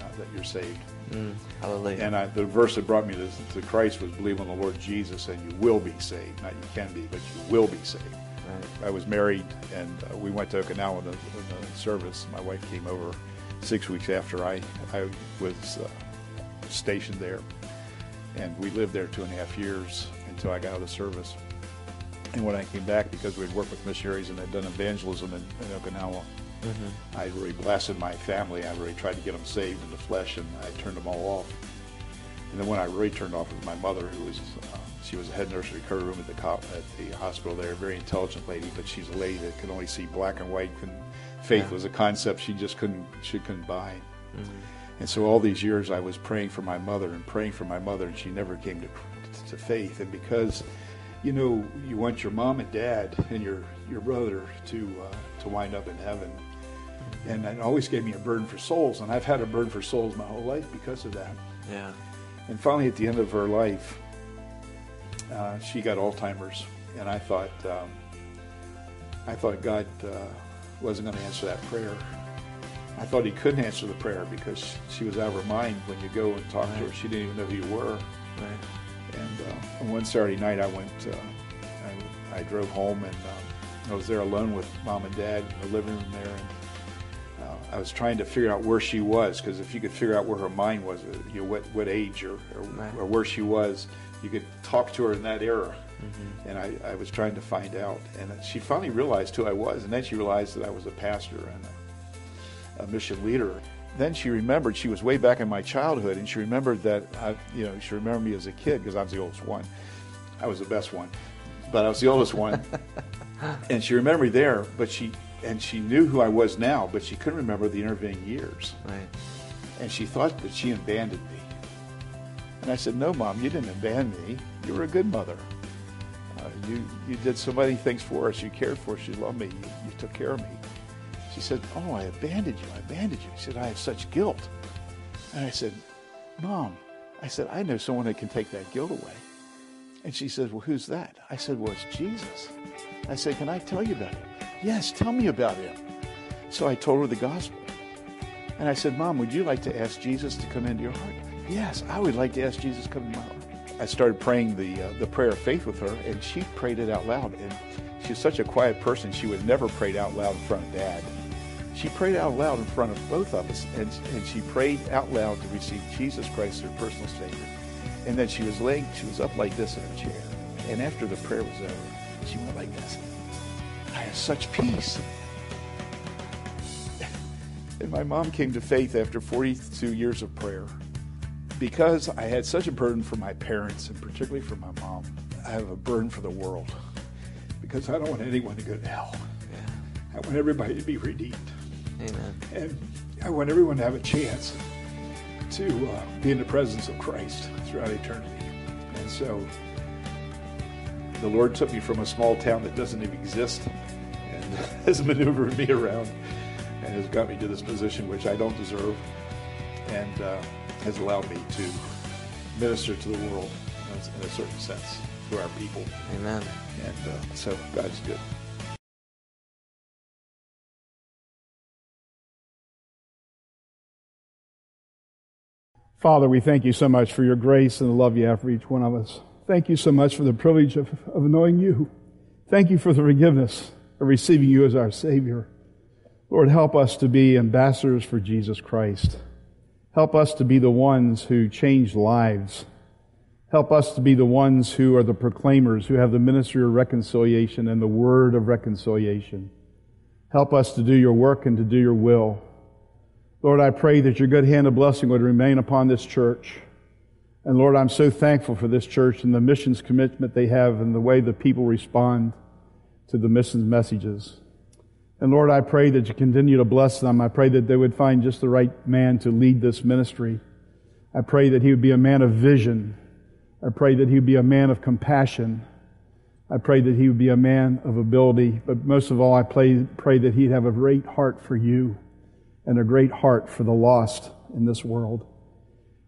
uh, that you're saved. Mm, hallelujah. And I, the verse that brought me to, to, Christ was believe on the Lord Jesus and you will be saved. Not you can be, but you will be saved. Right. I was married and uh, we went to Okinawa in a, service. My wife came over six weeks after I, I was uh, stationed there. And we lived there two and a half years until I got out of service. And when I came back, because we had worked with missionaries and had done evangelism in, in Okinawa, Mm-hmm. I really blasted my family. I really tried to get them saved in the flesh, and I turned them all off. And then when I really turned off was my mother, who was uh, she was a head nurse recovery room at the cop, at the hospital there, a very intelligent lady, but she's a lady that could only see black and white. Couldn't, faith yeah. was a concept she just couldn't she couldn't buy. Mm-hmm. And so all these years I was praying for my mother and praying for my mother, and she never came to to faith. And because you know you want your mom and dad and your your brother to uh, to wind up in heaven and it always gave me a burden for souls. And I've had a burden for souls my whole life because of that. Yeah. And finally, at the end of her life, uh, she got Alzheimer's, and I thought, um, I thought God uh, wasn't going to answer that prayer. I thought he couldn't answer the prayer because she was out of her mind when you go and talk right. to her. She didn't even know who you were. Right. And uh, one Saturday night, I went, uh, I, I, drove home and uh, I was there alone with mom and dad in the living room there. And I was trying to figure out where she was because if you could figure out where her mind was, uh, you know, what, what age or, or, right. or where she was, you could talk to her in that era. Mm-hmm. And I, I, was trying to find out. And she finally realized who I was. And then she realized that I was a pastor and a, a mission leader. Then she remembered, she was way back in my childhood, and she remembered that, I, you know, she remembered me as a kid because I was the oldest one. I was the best one, but I was the oldest one. and she remembered me there, but she, and she knew who I was now, but she couldn't remember the intervening years. Right. And she thought that she abandoned me. And I said, No, Mom, you didn't abandon me. You were a good mother. Uh, you, you did so many things for us. You cared for us. You loved me. You, you took care of me. She said, Oh, I abandoned you. I abandoned you. She said, I have such guilt. And I said, Mom, I said, I know someone that can take that guilt away. And she said, Well, who's that? I said, Well, it's Jesus. I said, Can I tell you about him? Yes, tell me about him. So I told her the gospel. And I said, Mom, would you like to ask Jesus to come into your heart? Yes, I would like to ask Jesus to come into my heart. I started praying the uh, the prayer of faith with her, and she prayed it out loud. And she's such a quiet person; she would never pray it out loud in front of Dad. She prayed out loud in front of both of us, and, and she prayed out loud to receive Jesus Christ as her personal Savior. And then she was laying, she was up like this in her chair. And after the prayer was over, she went like this. Such peace. and my mom came to faith after 42 years of prayer because I had such a burden for my parents and particularly for my mom, I have a burden for the world because I don't want anyone to go to hell. I want everybody to be redeemed. Amen. And I want everyone to have a chance to uh, be in the presence of Christ throughout eternity. And so the Lord took me from a small town that doesn't even exist has maneuvered me around and has got me to this position which I don't deserve. And uh, has allowed me to minister to the world in a certain sense to our people. Amen. And uh, so God's good. Father, we thank you so much for your grace and the love you have for each one of us. Thank you so much for the privilege of, of knowing you. Thank you for the forgiveness of receiving you as our Savior. Lord, help us to be ambassadors for Jesus Christ. Help us to be the ones who change lives. Help us to be the ones who are the proclaimers, who have the ministry of reconciliation and the word of reconciliation. Help us to do your work and to do your will. Lord, I pray that your good hand of blessing would remain upon this church. And Lord, I'm so thankful for this church and the missions commitment they have and the way the people respond to the missions messages. And Lord, I pray that you continue to bless them. I pray that they would find just the right man to lead this ministry. I pray that he would be a man of vision. I pray that he would be a man of compassion. I pray that he would be a man of ability. But most of all, I pray, pray that he'd have a great heart for you and a great heart for the lost in this world.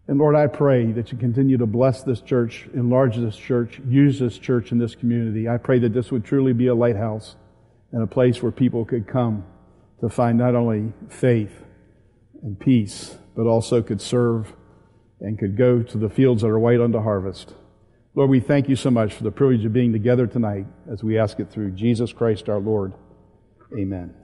And Lord, I pray that you continue to bless this church, enlarge this church, use this church in this community. I pray that this would truly be a lighthouse and a place where people could come to find not only faith and peace, but also could serve and could go to the fields that are white unto harvest. Lord, we thank you so much for the privilege of being together tonight as we ask it through Jesus Christ our Lord. Amen.